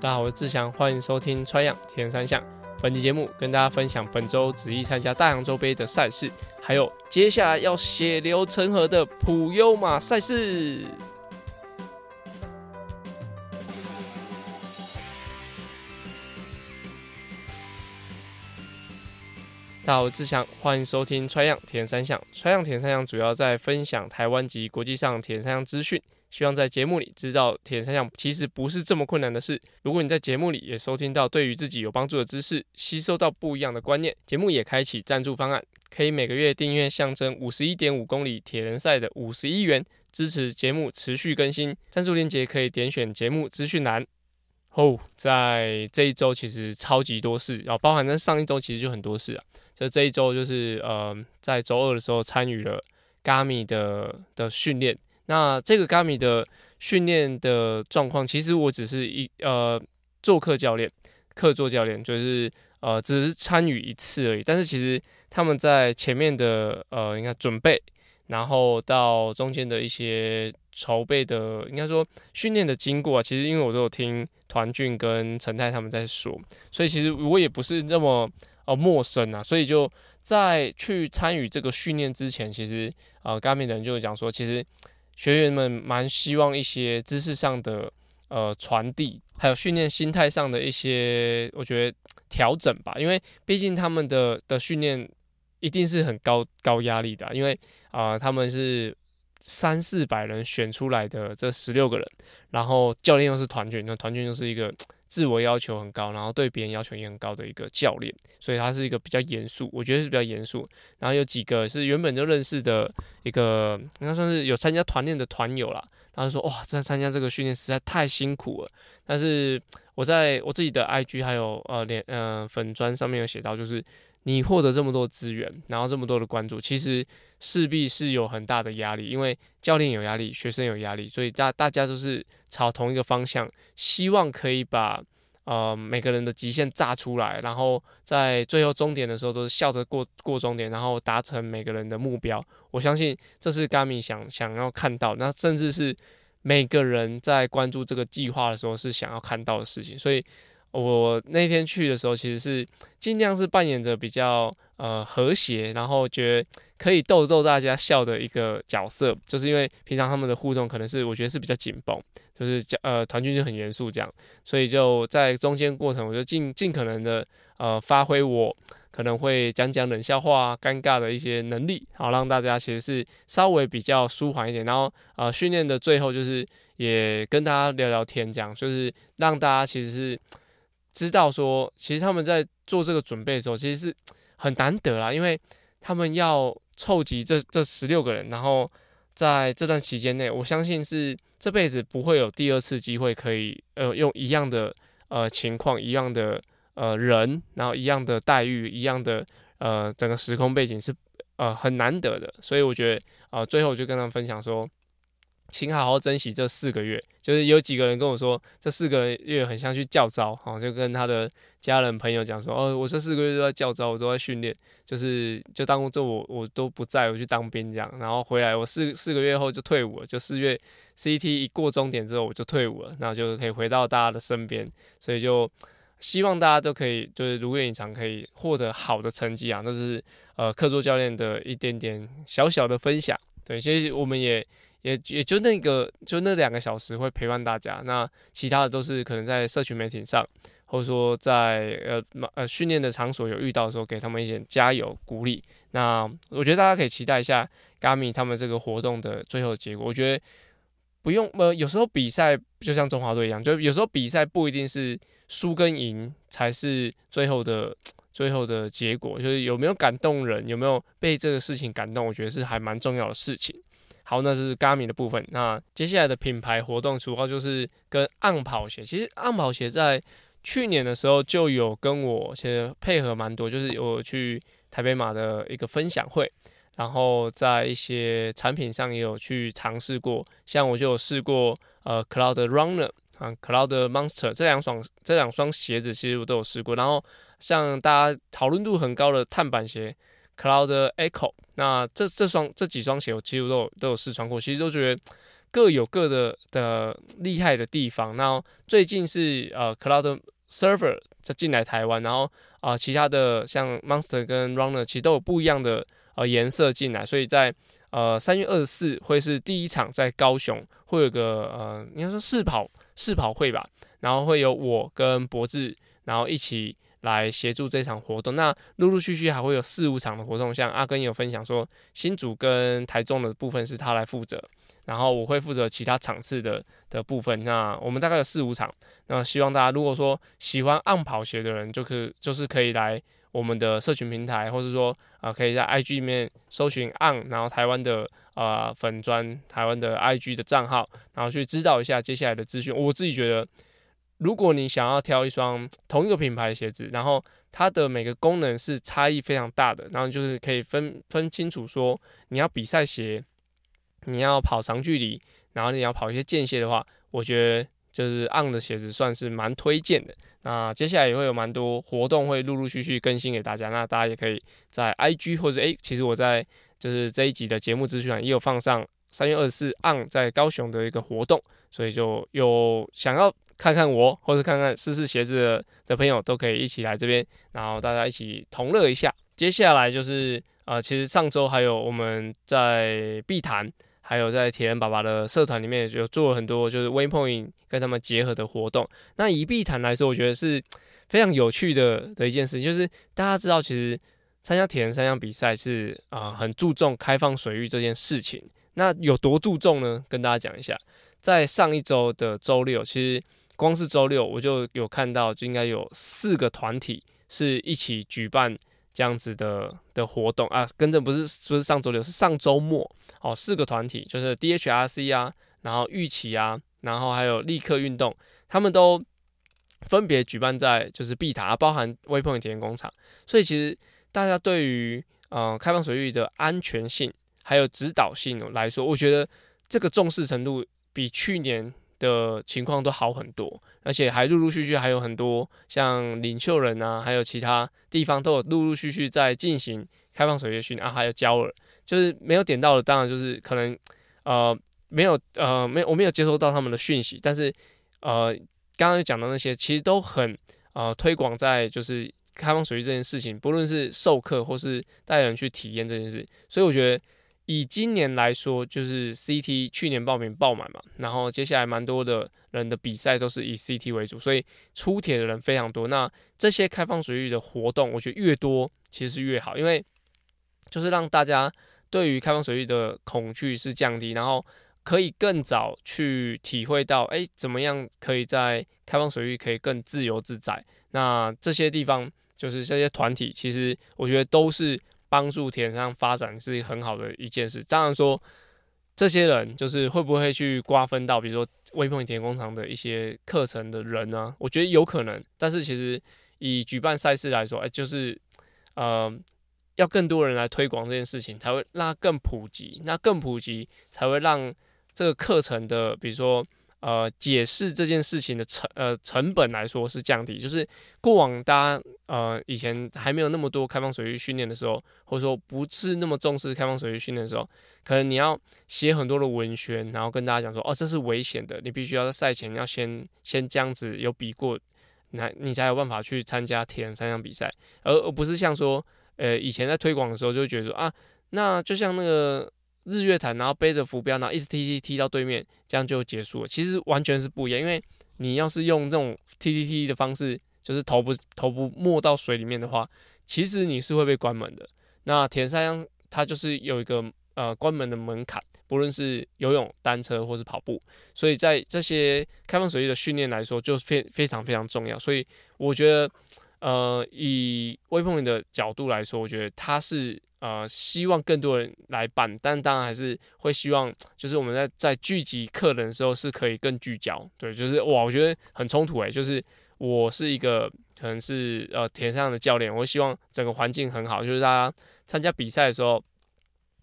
大家好，我是志祥，欢迎收听《穿样铁人三项》。本期节目跟大家分享本周旨意参加大洋洲杯的赛事，还有接下来要血流成河的普优马赛事。大家好，我是志祥，欢迎收听《穿样铁人三项》。《穿样铁人三项》主要在分享台湾及国际上铁人三项资讯。希望在节目里知道铁人三项其实不是这么困难的事。如果你在节目里也收听到对于自己有帮助的知识，吸收到不一样的观念，节目也开启赞助方案，可以每个月订阅象征五十一点五公里铁人赛的五十一元，支持节目持续更新。赞助链接可以点选节目资讯栏。哦，在这一周其实超级多事，然后包含在上一周其实就很多事啊。就这一周就是呃，在周二的时候参与了 Gami 的的训练。那这个 Gami 的训练的状况，其实我只是一呃做客教练，客座教练，就是呃只是参与一次而已。但是其实他们在前面的呃应该准备，然后到中间的一些筹备的，应该说训练的经过啊，其实因为我都有听团俊跟陈太他们在说，所以其实我也不是那么呃陌生啊。所以就在去参与这个训练之前，其实呃，Gami 的人就讲说，其实。学员们蛮希望一些知识上的呃传递，还有训练心态上的一些，我觉得调整吧。因为毕竟他们的的训练一定是很高高压力的，因为啊、他们是三四百人选出来的这十六个人，然后教练又是团训，那团训就是一个。自我要求很高，然后对别人要求也很高的一个教练，所以他是一个比较严肃，我觉得是比较严肃。然后有几个是原本就认识的一个，应该算是有参加团练的团友啦。他说：“哇，这参加这个训练实在太辛苦了。”但是我在我自己的 IG 还有呃连呃粉砖上面有写到，就是。你获得这么多资源，然后这么多的关注，其实势必是有很大的压力，因为教练有压力，学生有压力，所以大大家都是朝同一个方向，希望可以把呃每个人的极限炸出来，然后在最后终点的时候都是笑着过过终点，然后达成每个人的目标。我相信这是 Gami 想想要看到，那甚至是每个人在关注这个计划的时候是想要看到的事情，所以。我那天去的时候，其实是尽量是扮演着比较呃和谐，然后觉得可以逗逗大家笑的一个角色，就是因为平常他们的互动可能是我觉得是比较紧绷，就是呃团聚就很严肃这样，所以就在中间过程，我就尽尽可能的呃发挥我可能会讲讲冷笑话、尴尬的一些能力，好让大家其实是稍微比较舒缓一点，然后呃训练的最后就是也跟大家聊聊天，这样就是让大家其实是。知道说，其实他们在做这个准备的时候，其实是很难得啦，因为他们要凑集这这十六个人，然后在这段期间内，我相信是这辈子不会有第二次机会可以呃用一样的呃情况、一样的呃人，然后一样的待遇、一样的呃整个时空背景是呃很难得的，所以我觉得啊、呃，最后我就跟他们分享说。请好好珍惜这四个月。就是有几个人跟我说，这四个月很像去教招，哈，就跟他的家人朋友讲说，哦，我这四个月都在教招，我都在训练，就是就当做我我都不在，我去当兵这样，然后回来我四四个月后就退伍了，就四月 CT 一过终点之后我就退伍了，那就可以回到大家的身边，所以就希望大家都可以就是如愿以偿，可以获得好的成绩啊，那是呃客座教练的一点点小小的分享，对，其实我们也。也也就那个，就那两个小时会陪伴大家。那其他的都是可能在社群媒体上，或者说在呃呃训练的场所有遇到的时候，给他们一点加油鼓励。那我觉得大家可以期待一下 Garmin 他们这个活动的最后的结果。我觉得不用呃，有时候比赛就像中华队一样，就有时候比赛不一定是输跟赢才是最后的最后的结果，就是有没有感动人，有没有被这个事情感动，我觉得是还蛮重要的事情。好，那是 Garmin 的部分。那接下来的品牌活动主要就是跟暗跑鞋。其实暗跑鞋在去年的时候就有跟我其实配合蛮多，就是有去台北马的一个分享会，然后在一些产品上也有去尝试过。像我就有试过呃 Cloud Runner 啊 Cloud Monster 这两双这两双鞋子，其实我都有试过。然后像大家讨论度很高的碳板鞋。Cloud Echo，那这这双这几双鞋我其实都有都有试穿过，其实都觉得各有各的的厉害的地方。然后最近是呃 Cloud Server 在进来台湾，然后啊、呃、其他的像 Monster 跟 Runner 其实都有不一样的呃颜色进来，所以在呃三月二十四会是第一场在高雄会有个呃应该说试跑试跑会吧，然后会有我跟博智然后一起。来协助这场活动，那陆陆续续还会有四五场的活动，像阿根有分享说，新竹跟台中的部分是他来负责，然后我会负责其他场次的的部分。那我们大概有四五场，那希望大家如果说喜欢 On 跑鞋的人，就可就是可以来我们的社群平台，或者说啊、可以在 IG 里面搜寻 On，然后台湾的啊、呃、粉专，台湾的 IG 的账号，然后去知道一下接下来的资讯。我自己觉得。如果你想要挑一双 同一个品牌的鞋子，然后它的每个功能是差异非常大的，然后就是可以分分清楚说，你要比赛鞋，你要跑长距离，然后你要跑一些间歇的话，我觉得就是 On 的鞋子算是蛮推荐的。那接下来也会有蛮多活动会陆陆续续更新给大家，那大家也可以在 IG 或者诶，其实我在就是这一集的节目资讯也有放上三月二十四 On 在高雄的一个活动，所以就有想要。看看我，或者看看试试鞋子的的朋友，都可以一起来这边，然后大家一起同乐一下。接下来就是呃，其实上周还有我们在碧潭，还有在铁人爸爸的社团里面，有做了很多就是 Waypoint 跟他们结合的活动。那以碧潭来说，我觉得是非常有趣的的一件事，就是大家知道，其实参加铁人三项比赛是啊、很注重开放水域这件事情。那有多注重呢？跟大家讲一下，在上一周的周六，其实。光是周六我就有看到，就应该有四个团体是一起举办这样子的的活动啊。跟着不是不是上周六，是上周末哦。四个团体就是 DHRC 啊，然后玉期啊，然后还有立刻运动，他们都分别举办在就是碧塔，包含微碰体验工厂。所以其实大家对于呃开放水域的安全性还有指导性来说，我觉得这个重视程度比去年。的情况都好很多，而且还陆陆续续还有很多像领袖人啊，还有其他地方都有陆陆续续在进行开放水域训啊，还有焦耳，就是没有点到的，当然就是可能呃没有呃没有我没有接收到他们的讯息，但是呃刚刚讲的那些其实都很呃推广在就是开放水域这件事情，不论是授课或是带人去体验这件事，所以我觉得。以今年来说，就是 CT 去年报名爆满嘛，然后接下来蛮多的人的比赛都是以 CT 为主，所以出铁的人非常多。那这些开放水域的活动，我觉得越多其实是越好，因为就是让大家对于开放水域的恐惧是降低，然后可以更早去体会到，哎，怎么样可以在开放水域可以更自由自在。那这些地方就是这些团体，其实我觉得都是。帮助田上发展是很好的一件事。当然说，这些人就是会不会去瓜分到，比如说微风田工厂的一些课程的人呢？我觉得有可能。但是其实以举办赛事来说，哎，就是呃，要更多人来推广这件事情，才会让它更普及。那更普及，才会让这个课程的，比如说。呃，解释这件事情的成呃成本来说是降低，就是过往大家呃以前还没有那么多开放水域训练的时候，或者说不是那么重视开放水域训练的时候，可能你要写很多的文宣，然后跟大家讲说，哦，这是危险的，你必须要在赛前要先先这样子有比过，那你才有办法去参加铁人三项比赛，而而不是像说，呃，以前在推广的时候就觉得说啊，那就像那个。日月潭，然后背着浮标，然后一直踢踢踢到对面，这样就结束了。其实完全是不一样，因为你要是用这种踢踢踢的方式，就是头部头部没到水里面的话，其实你是会被关门的。那铁人三项它就是有一个呃关门的门槛，不论是游泳、单车或是跑步，所以在这些开放水域的训练来说，就非非常非常重要。所以我觉得，呃，以微碰的角度来说，我觉得它是。呃，希望更多人来办，但当然还是会希望，就是我们在在聚集客人的时候是可以更聚焦。对，就是哇，我觉得很冲突诶，就是我是一个可能是呃铁上的教练，我希望整个环境很好，就是大家参加比赛的时候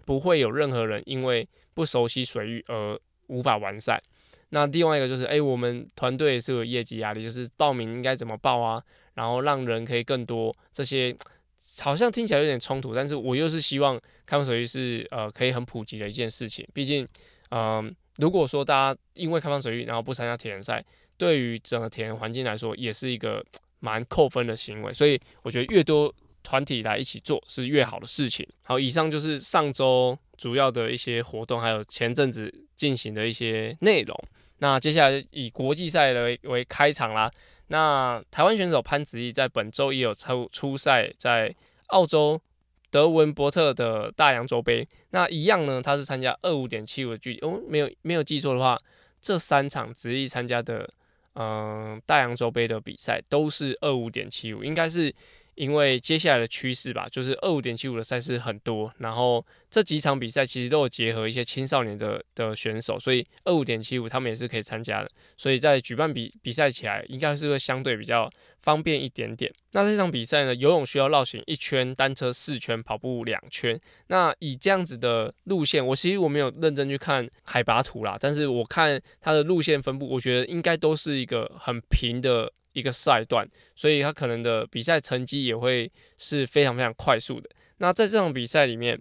不会有任何人因为不熟悉水域而无法完赛。那另外一个就是，哎，我们团队是有业绩压力，就是报名应该怎么报啊，然后让人可以更多这些。好像听起来有点冲突，但是我又是希望开放水域是呃可以很普及的一件事情。毕竟，嗯、如果说大家因为开放水域然后不参加铁人赛，对于整个铁人环境来说也是一个蛮扣分的行为。所以我觉得越多团体来一起做是越好的事情。好，以上就是上周主要的一些活动，还有前阵子进行的一些内容。那接下来以国际赛为为开场啦。那台湾选手潘子毅在本周也有出出赛在澳洲德文伯特的大洋洲杯。那一样呢，他是参加二五点七五的距离。哦，没有没有记错的话，这三场子毅参加的嗯、大洋洲杯的比赛都是二五点七五，应该是。因为接下来的趋势吧，就是二五点七五的赛事很多，然后这几场比赛其实都有结合一些青少年的的选手，所以二五点七五他们也是可以参加的。所以在举办比比赛起来，应该是会相对比较方便一点点。那这场比赛呢，游泳需要绕行一圈，单车四圈，跑步两圈。那以这样子的路线，我其实我没有认真去看海拔图啦，但是我看它的路线分布，我觉得应该都是一个很平的。一个赛段，所以他可能的比赛成绩也会是非常非常快速的。那在这场比赛里面，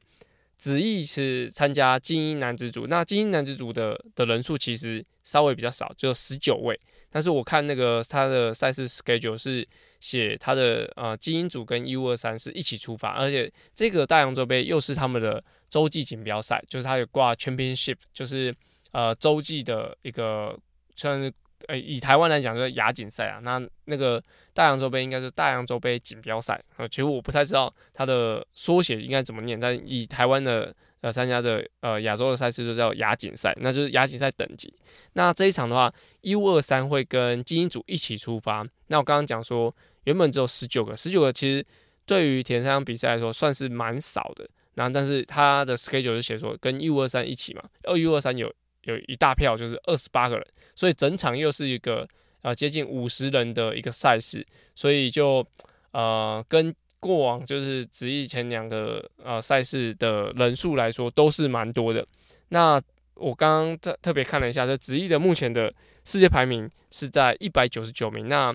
子毅是参加精英男子组，那精英男子组的的人数其实稍微比较少，只有十九位。但是我看那个他的赛事 schedule 是写他的呃精英组跟 U 二三是一起出发，而且这个大洋洲杯又是他们的洲际锦标赛，就是他有挂 championship，就是呃洲际的一个算是。呃，以台湾来讲，就是亚锦赛啊。那那个大洋洲杯应该是大洋洲杯锦标赛。呃，其实我不太知道它的缩写应该怎么念，但以台湾的呃参加的呃亚洲的赛事就叫亚锦赛，那就是亚锦赛等级。那这一场的话，U 二三会跟精英组一起出发。那我刚刚讲说，原本只有十九个，十九个其实对于铁人三项比赛来说算是蛮少的。然后，但是它的 schedule 就写说跟 U 二三一起嘛，而 U 二三有。有一大票，就是二十八个人，所以整场又是一个呃接近五十人的一个赛事，所以就呃跟过往就是子毅前两个呃赛事的人数来说都是蛮多的。那我刚刚特特别看了一下，这子毅的目前的世界排名是在一百九十九名。那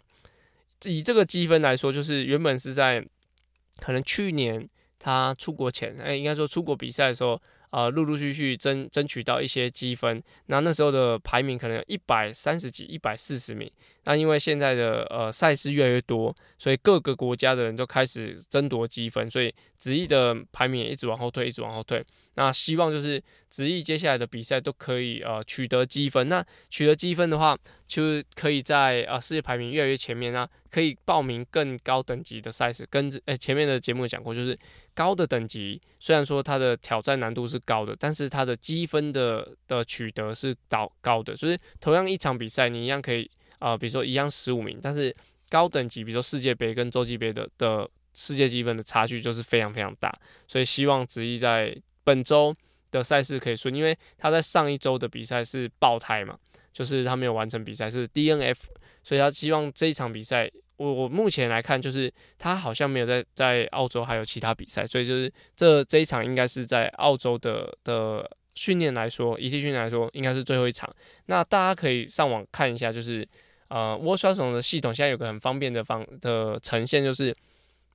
以这个积分来说，就是原本是在可能去年他出国前，哎，应该说出国比赛的时候。呃，陆陆续续争争取到一些积分，那那时候的排名可能有一百三十几、一百四十名。那因为现在的呃赛事越来越多，所以各个国家的人都开始争夺积分，所以子毅的排名也一直往后退，一直往后退。那希望就是子毅接下来的比赛都可以呃取得积分。那取得积分的话，就是可以在呃世界排名越来越前面啊，可以报名更高等级的赛事。跟诶前面的节目讲过，就是。高的等级虽然说它的挑战难度是高的，但是它的积分的的取得是高高的，就是同样一场比赛你一样可以啊、呃，比如说一样十五名，但是高等级比如说世界杯跟洲际杯的的世界积分的差距就是非常非常大，所以希望子毅在本周的赛事可以顺，因为他在上一周的比赛是爆胎嘛，就是他没有完成比赛是 DNF，所以他希望这一场比赛。我我目前来看，就是他好像没有在在澳洲还有其他比赛，所以就是这这一场应该是在澳洲的的训练来说，遗体训练来说应该是最后一场。那大家可以上网看一下，就是呃沃刷总的系统现在有个很方便的方的呈现，就是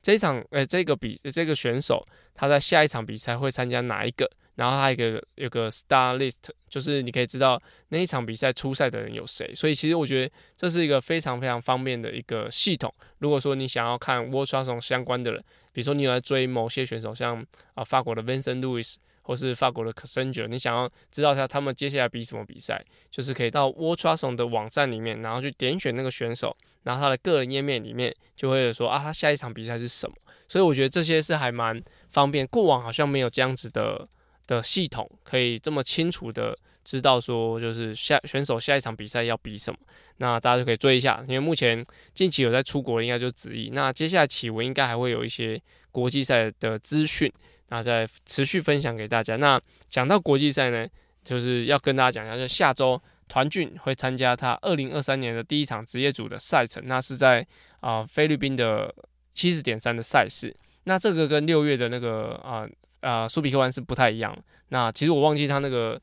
这一场呃这个比这个选手他在下一场比赛会参加哪一个。然后他一个有个 star list，就是你可以知道那一场比赛初赛的人有谁。所以其实我觉得这是一个非常非常方便的一个系统。如果说你想要看 World Triathlon 相关的人，比如说你有在追某些选手，像啊法国的 Vincent Louis 或是法国的 Kasanger，你想要知道一下他们接下来比什么比赛，就是可以到 w a t r a s o n 的网站里面，然后去点选那个选手，然后他的个人页面里面就会有说啊他下一场比赛是什么。所以我觉得这些是还蛮方便。过往好像没有这样子的。的系统可以这么清楚的知道说，就是下选手下一场比赛要比什么，那大家就可以追一下。因为目前近期有在出国的，应该就子毅。那接下来启文应该还会有一些国际赛的资讯，那再持续分享给大家。那讲到国际赛呢，就是要跟大家讲一下，就下周团畯会参加他二零二三年的第一场职业组的赛程，那是在啊、菲律宾的七十点三的赛事。那这个跟六月的那个啊。啊，苏比克湾是不太一样。那其实我忘记他那个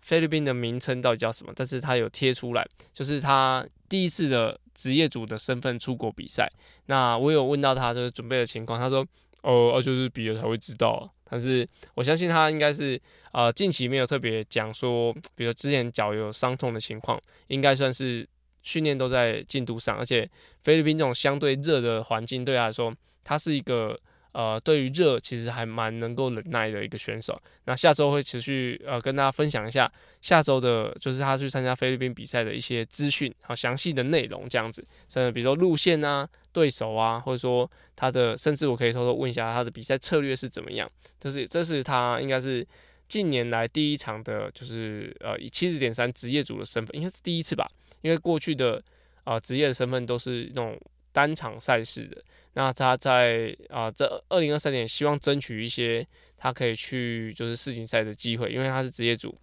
菲律宾的名称到底叫什么，但是他有贴出来，就是他第一次的职业组的身份出国比赛。那我有问到他就是准备的情况，他说哦，而，就是比了才会知道。但是我相信他应该是呃近期没有特别讲说，比如之前脚有伤痛的情况，应该算是训练都在进度上，而且菲律宾这种相对热的环境对他来说，他是一个。呃，对于热其实还蛮能够忍耐的一个选手。那下周会持续呃跟大家分享一下下周的，就是他去参加菲律宾比赛的一些资讯，好详细的内容这样子。甚至比如说路线啊、对手啊，或者说他的，甚至我可以偷偷问一下他的比赛策略是怎么样。这是这是他应该是近年来第一场的，就是呃以七十点三职业组的身份，应该是第一次吧？因为过去的啊、呃、职业的身份都是那种单场赛事的。那他在啊，这二零二三年希望争取一些他可以去就是世锦赛的机会，因为他是职业组，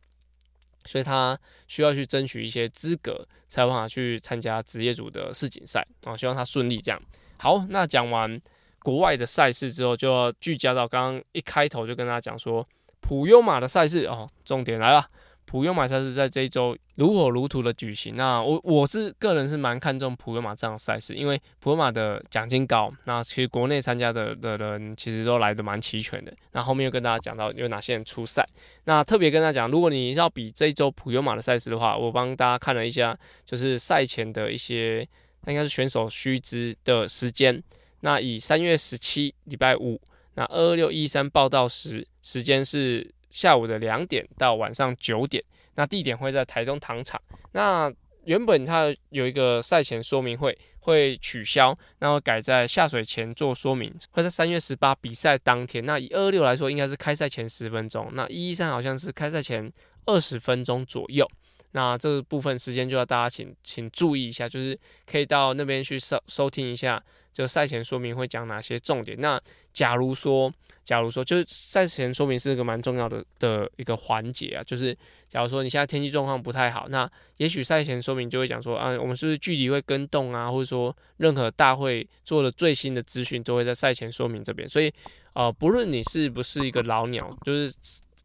所以他需要去争取一些资格，才有办法去参加职业组的世锦赛啊。希望他顺利这样。好，那讲完国外的赛事之后，就要聚焦到刚刚一开头就跟大家讲说普悠马的赛事哦，重点来了。普悠玛赛事在这一周如火如荼的举行。那我我是个人是蛮看重普悠玛这样赛事，因为普悠玛的奖金高。那其实国内参加的的人其实都来的蛮齐全的。那后面又跟大家讲到有哪些人出赛。那特别跟大家讲，如果你要比这一周普悠玛的赛事的话，我帮大家看了一下，就是赛前的一些，那应该是选手须知的时间。那以三月十七礼拜五，那二二六一三报到时时间是。下午的两点到晚上九点，那地点会在台东糖厂。那原本它有一个赛前说明会会取消，然后改在下水前做说明，会在三月十八比赛当天。那以二二六来说，应该是开赛前十分钟。那一一三好像是开赛前二十分钟左右。那这部分时间就要大家请请注意一下，就是可以到那边去收收听一下，就赛前说明会讲哪些重点。那假如说，假如说，就是赛前说明是一个蛮重要的的一个环节啊，就是假如说你现在天气状况不太好，那也许赛前说明就会讲说啊，我们是不是距离会更动啊，或者说任何大会做的最新的资讯都会在赛前说明这边。所以，呃，不论你是不是一个老鸟，就是。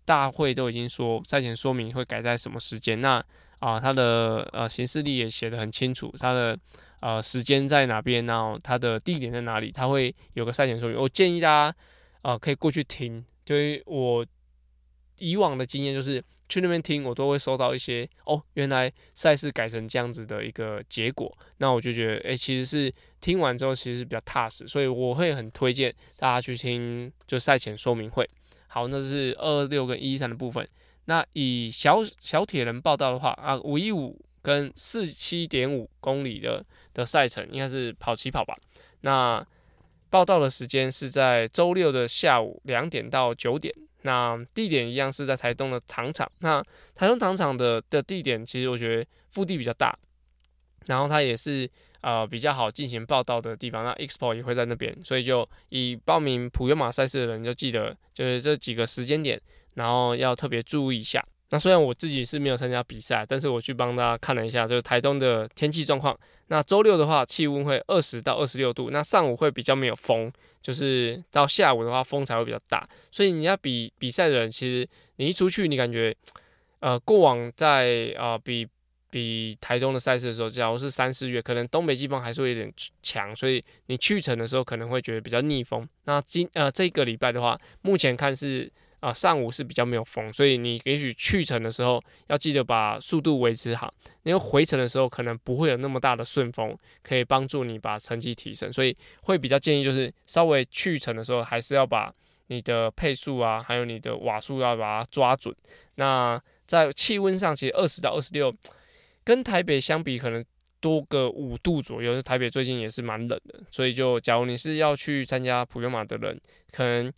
大会都已经说赛前说明会改在什么时间，那啊，他的呃行事历也写得很清楚，他的呃时间在哪边，然后他的地点在哪里，他会有个赛前说明。我建议大家啊可以过去听，就我以往的经验就是去那边听，我都会收到一些哦，原来赛事改成这样子的一个结果，那我就觉得哎、其实是听完之后其实是比较踏实，所以我会很推荐大家去听就赛前说明会。好，那是二二六跟一一三的部分。那以小小铁人报道的话啊，五一五跟四七点五公里的的赛程应该是跑起跑吧。那报道的时间是在周六的下午两点到九点。那地点一样是在台东的糖厂。那台东糖厂的的地点其实我觉得腹地比较大，然后它也是。呃，比较好进行报道的地方，那 Expo 也会在那边，所以就以报名普悠马赛事的人就记得，就是这几个时间点，然后要特别注意一下。那虽然我自己是没有参加比赛，但是我去帮大家看了一下，就是台东的天气状况。那周六的话，气温会二十到二十六度，那上午会比较没有风，就是到下午的话，风才会比较大。所以你要比比赛的人，其实你一出去，你感觉，呃，过往在啊、呃、比。比台东的赛事的时候，假如是三四月，可能东北季风还是会有点强，所以你去程的时候可能会觉得比较逆风。那今呃这个礼拜的话，目前看是啊、上午是比较没有风，所以你也许去程的时候要记得把速度维持好，因为回程的时候可能不会有那么大的顺风，可以帮助你把成绩提升。所以会比较建议就是稍微去程的时候，还是要把你的配速啊，还有你的瓦数要把它抓准。那在气温上，其实二十到二十六。跟台北相比，可能多个五度左右。台北最近也是蛮冷的，所以就假如你是要去参加普悠玛的人，可能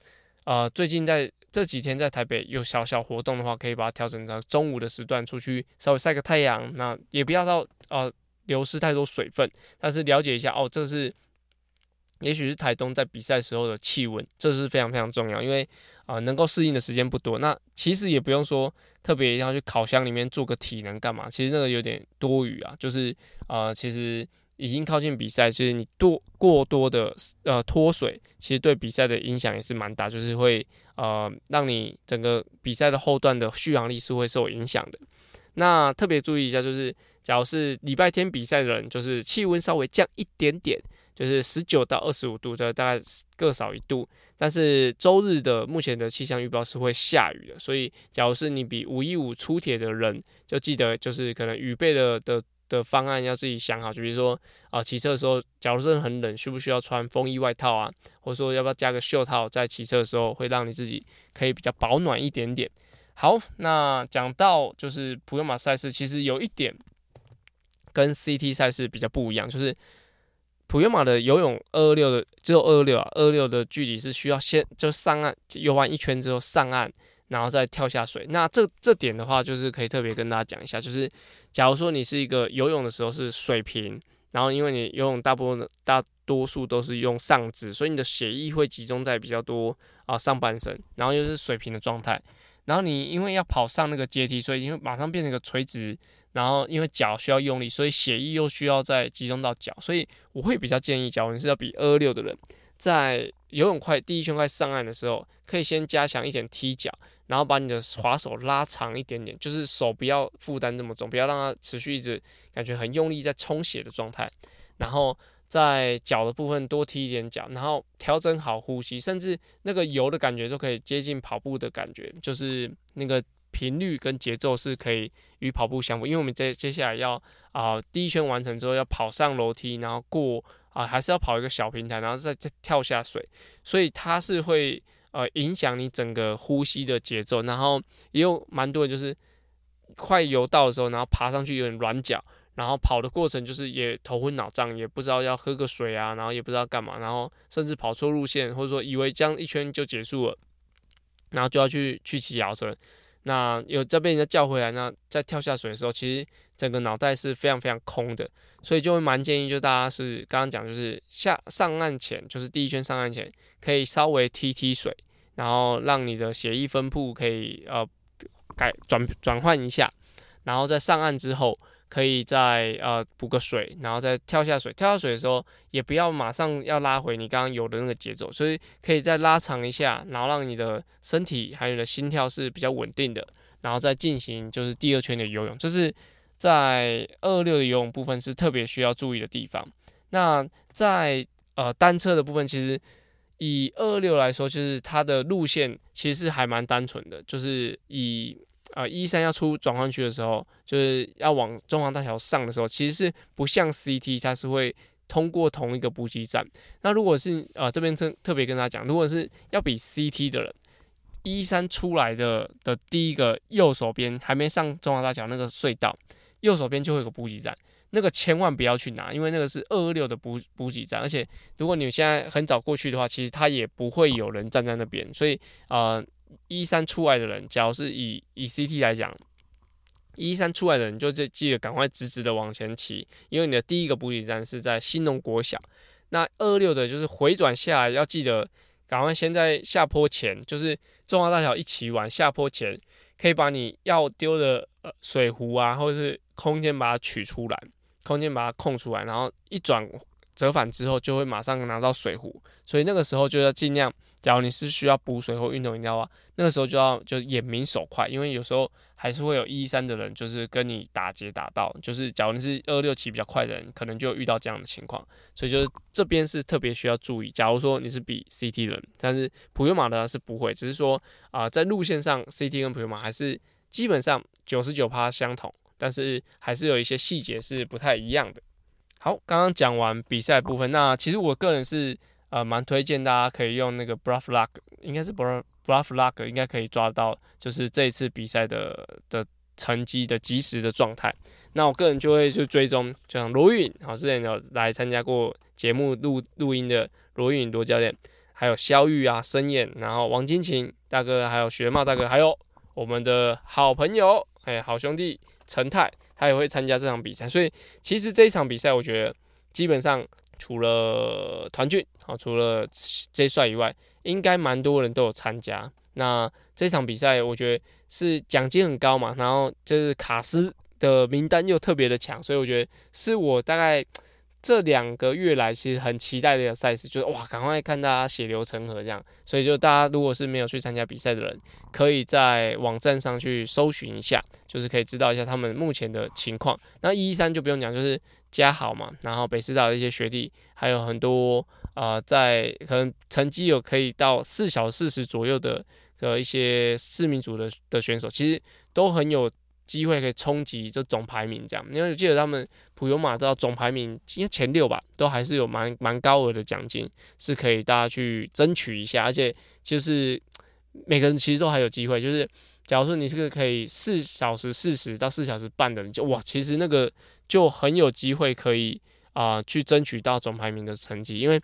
呃最近在这几天在台北有小小活动的话，可以把它调整成中午的时段出去稍微晒个太阳，那也不要到呃流失太多水分，但是了解一下哦，这是。也许是台东在比赛时候的气温，这是非常非常重要，因为啊、能够适应的时间不多。那其实也不用说特别要去烤箱里面做个体能干嘛，其实那个有点多余啊。就是啊、其实已经靠近比赛，其实你多过多的呃脱水，其实对比赛的影响也是蛮大，就是会呃让你整个比赛的后段的续航力是会受影响的。那特别注意一下，就是假如是礼拜天比赛的人，就是气温稍微降一点点。就是十九到二十五度这，大概各少一度。但是周日的目前的气象预报是会下雨的，所以假如是你比五一五出铁的人，就记得就是可能雨备的的的方案要自己想好，就比如说啊骑车的时候，假如是很冷，需不需要穿风衣外套啊，或者说要不要加个袖套，在骑车的时候会让你自己可以比较保暖一点点。好，那讲到就是普悠玛赛事，其实有一点跟 CT 赛事比较不一样，就是。普约马的游泳二二六的只有二二六啊，二六的距离是需要先就上岸游完一圈之后上岸，然后再跳下水。那这这点的话，就是可以特别跟大家讲一下，就是假如说你是一个游泳的时候是水平，然后因为你游泳大部分的大多数都是用上肢，所以你的血液会集中在比较多啊上半身，然后又是水平的状态，然后你因为要跑上那个阶梯，所以你会马上变成一个垂直。然后因为脚需要用力，所以血液又需要再集中到脚，所以我会比较建议，假如你是要比二六的人，在游泳快第一圈快上岸的时候，可以先加强一点踢脚，然后把你的划手拉长一点点，就是手不要负担这么重，不要让它持续一直感觉很用力在充血的状态，然后在脚的部分多踢一点脚，然后调整好呼吸，甚至那个游的感觉都可以接近跑步的感觉，就是那个。频率跟节奏是可以与跑步相符，因为我们接接下来要啊、第一圈完成之后要跑上楼梯，然后过啊、还是要跑一个小平台，然后再再跳下水，所以它是会呃影响你整个呼吸的节奏，然后也有蛮多的就是快游到的时候，然后爬上去有点软脚，然后跑的过程就是也头昏脑胀，也不知道要喝个水啊，然后也不知道干嘛，然后甚至跑错路线，或者说以为这样一圈就结束了，然后就要去去骑脚踏车。那有这被人家叫回来，那在跳下水的时候，其实整个脑袋是非常非常空的，所以就会蛮建议，就大家是刚刚讲，就是下上岸前，就是第一圈上岸前，可以稍微踢踢水，然后让你的血液分布可以呃改转转换一下，然后在上岸之后。可以再呃补个水，然后再跳下水。跳下水的时候，也不要马上要拉回你刚刚游的那个节奏，所以可以再拉长一下，然后让你的身体还有你的心跳是比较稳定的，然后再进行就是第二圈的游泳。这是在二六的游泳部分是特别需要注意的地方。那在呃单车的部分，其实以二六来说，就是它的路线其实还蛮单纯的，就是以。呃，一三要出转换区的时候，就是要往中华大桥上的时候，其实是不像 CT，它是会通过同一个补给站。那如果是呃这边特特别跟大家讲，如果是要比 CT 的人，一三出来的的第一个右手边还没上中华大桥那个隧道，右手边就会有个补给站，那个千万不要去拿，因为那个是二二六的补补给站，而且如果你现在很早过去的话，其实它也不会有人站在那边，所以呃。一三出来的人，假如是以以 CT 来讲，一三出来的人就记得赶快直直的往前骑，因为你的第一个补给站是在新农国小。那二六的就是回转下来，要记得赶快先在下坡前，就是中华大桥一骑完下坡前，可以把你要丢的呃水壶啊，或者是空间把它取出来，空间把它空出来，然后一转折返之后，就会马上拿到水壶，所以那个时候就要尽量。假如你是需要补水或运动饮料的话，那个时候就要就眼明手快，因为有时候还是会有一三的人就是跟你打劫打到，就是假如你是二六骑比较快的人，可能就遇到这样的情况，所以就是这边是特别需要注意。假如说你是比 CT 人，但是普悠玛的是不会，只是说啊、在路线上 CT 跟普悠玛还是基本上九十九趴相同，但是还是有一些细节是不太一样的。好，刚刚讲完比赛部分，那其实我个人是。呃，蛮推荐大家可以用那个 Blufflock，应该是 Blufflock，应该可以抓到，就是这一次比赛的的成绩的即时的状态。那我个人就会去追踪，就像罗允，好，之前有来参加过节目录录音的罗允罗教练，还有肖玉啊、申燕，然后王金琴大哥，还有学茂大哥，还有我们的好朋友，哎，好兄弟陈泰，他也会参加这场比赛。所以其实这一场比赛，我觉得基本上。除了团俊，好，除了 J 帅以外，应该蛮多人都有参加。那这场比赛，我觉得是奖金很高嘛，然后就是卡斯的名单又特别的强，所以我觉得是我大概这两个月来其实很期待的一个赛事，就是哇，赶快看大家血流成河这样。所以就大家如果是没有去参加比赛的人，可以在网站上去搜寻一下，就是可以知道一下他们目前的情况。那一一三就不用讲，就是嘉豪嘛，然后北师大的一些学弟，还有很多呃，在可能成绩有可以到四小四十左右的的一些市民组的的选手，其实都很有。机会可以冲击这总排名，这样，因为我记得他们普悠马到总排名，应该前六吧，都还是有蛮蛮高额的奖金，是可以大家去争取一下。而且就是每个人其实都还有机会，就是假如说你是个可以四小时四十到四小时半的人，就哇，其实那个就很有机会可以啊、去争取到总排名的成绩，因为。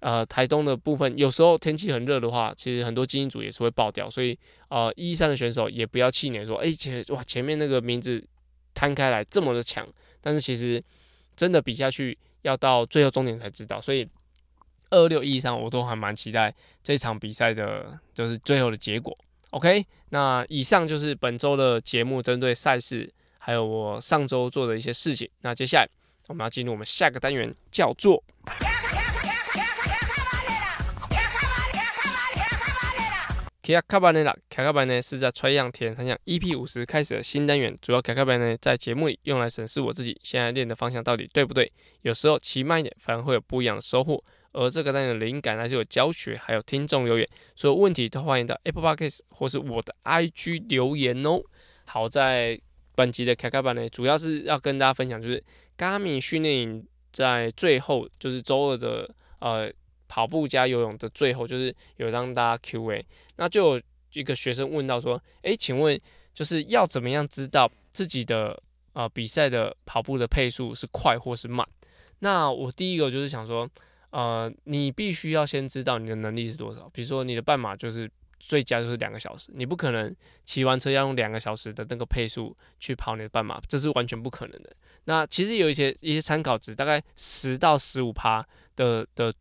呃，台东的部分有时候天气很热的话，其实很多精英组也是会爆掉，所以呃，一三的选手也不要气馁，说，哎、欸，前哇前面那个名字摊开来这么的强，但是其实真的比下去要到最后终点才知道，所以二六一三我都还蛮期待这场比赛的，就是最后的结果。OK，那以上就是本周的节目，针对赛事还有我上周做的一些事情。那接下来我们要进入我们下个单元，叫做。卡卡班内啦，卡卡班呢是在穿样田三项 EP 五十开始的新单元，主要卡卡班呢在节目里用来审视我自己现在练的方向到底对不对。有时候骑慢一点，反而会有不一样的收获。而这个单元的灵感来自有教学，还有听众留言，所有问题都欢迎到 Apple Podcast 或是我的 IG 留言哦。好在本集的卡卡班呢，主要是要跟大家分享，就是 Garmin 训练营在最后，就是周二的呃。跑步加游泳的最后就是有让大家 Q&A，那就有一个学生问到说：“诶，请问就是要怎么样知道自己的呃比赛的跑步的配速是快或是慢？”那我第一个就是想说，呃，你必须要先知道你的能力是多少。比如说你的半马就是最佳就是两个小时，你不可能骑完车要用两个小时的那个配速去跑你的半马，这是完全不可能的。那其实有一些一些参考值，大概十到十五趴的的。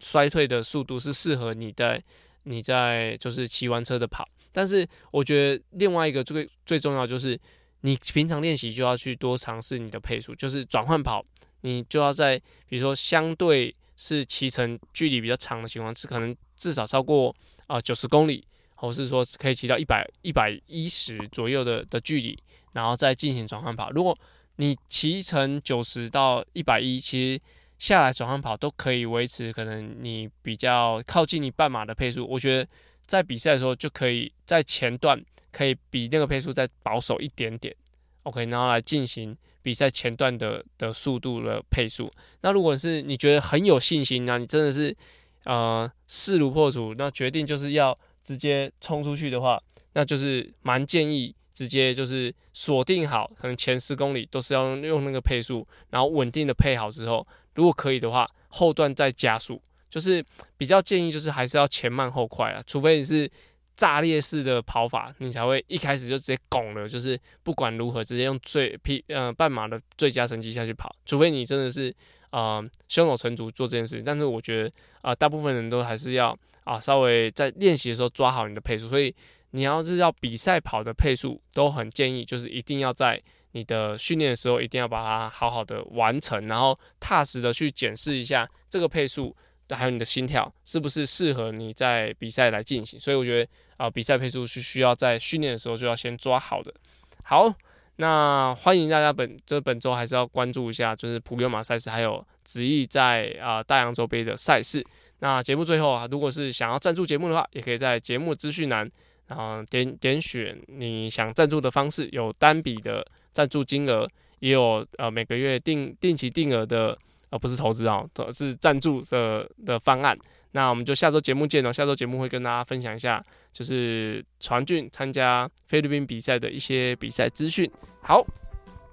衰退的速度是适合你在你在就是骑完车的跑，但是我觉得另外一个最最重要就是你平常练习就要去多尝试你的配速，就是转换跑，你就要在比如说相对是骑乘距离比较长的情况，是可能至少超过啊九十公里，或是说可以骑到一百一百一十左右的的距离，然后再进行转换跑。如果你骑乘九十到一百一，其实下来转换跑都可以维持，可能你比较靠近你半马的配速，我觉得在比赛的时候就可以在前段可以比那个配速再保守一点点，OK，然后来进行比赛前段的的速度的配速。那如果是你觉得很有信心，那你真的是呃势如破竹，那决定就是要直接冲出去的话，那就是蛮建议。直接就是锁定好，可能前十公里都是要用那个配速，然后稳定的配好之后，如果可以的话，后段再加速。就是比较建议，就是还是要前慢后快啊，除非你是炸裂式的跑法，你才会一开始就直接拱了，就是不管如何直接用最 P 呃半马的最佳成绩下去跑。除非你真的是呃胸有成竹做这件事情，但是我觉得啊、大部分人都还是要啊、稍微在练习的时候抓好你的配速，所以。你要是要比赛跑的配速，都很建议，就是一定要在你的训练的时候，一定要把它好好的完成，然后踏实的去检视一下这个配速，还有你的心跳是不是适合你在比赛来进行。所以我觉得啊、比赛配速是需要在训练的时候就要先抓好的。好，那欢迎大家本这本周还是要关注一下，就是普悠马赛事，还有子毅在啊、大洋洲杯的赛事。那节目最后啊，如果是想要赞助节目的话，也可以在节目资讯栏。然后点点选你想赞助的方式，有单笔的赞助金额，也有呃每个月定定期定额的，呃不是投资啊，是赞助的的方案。那我们就下周节目见哦，下周节目会跟大家分享一下，就是传俊参加菲律宾比赛的一些比赛资讯。好，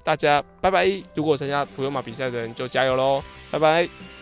大家拜拜！如果参加普悠马比赛的人就加油喽，拜拜。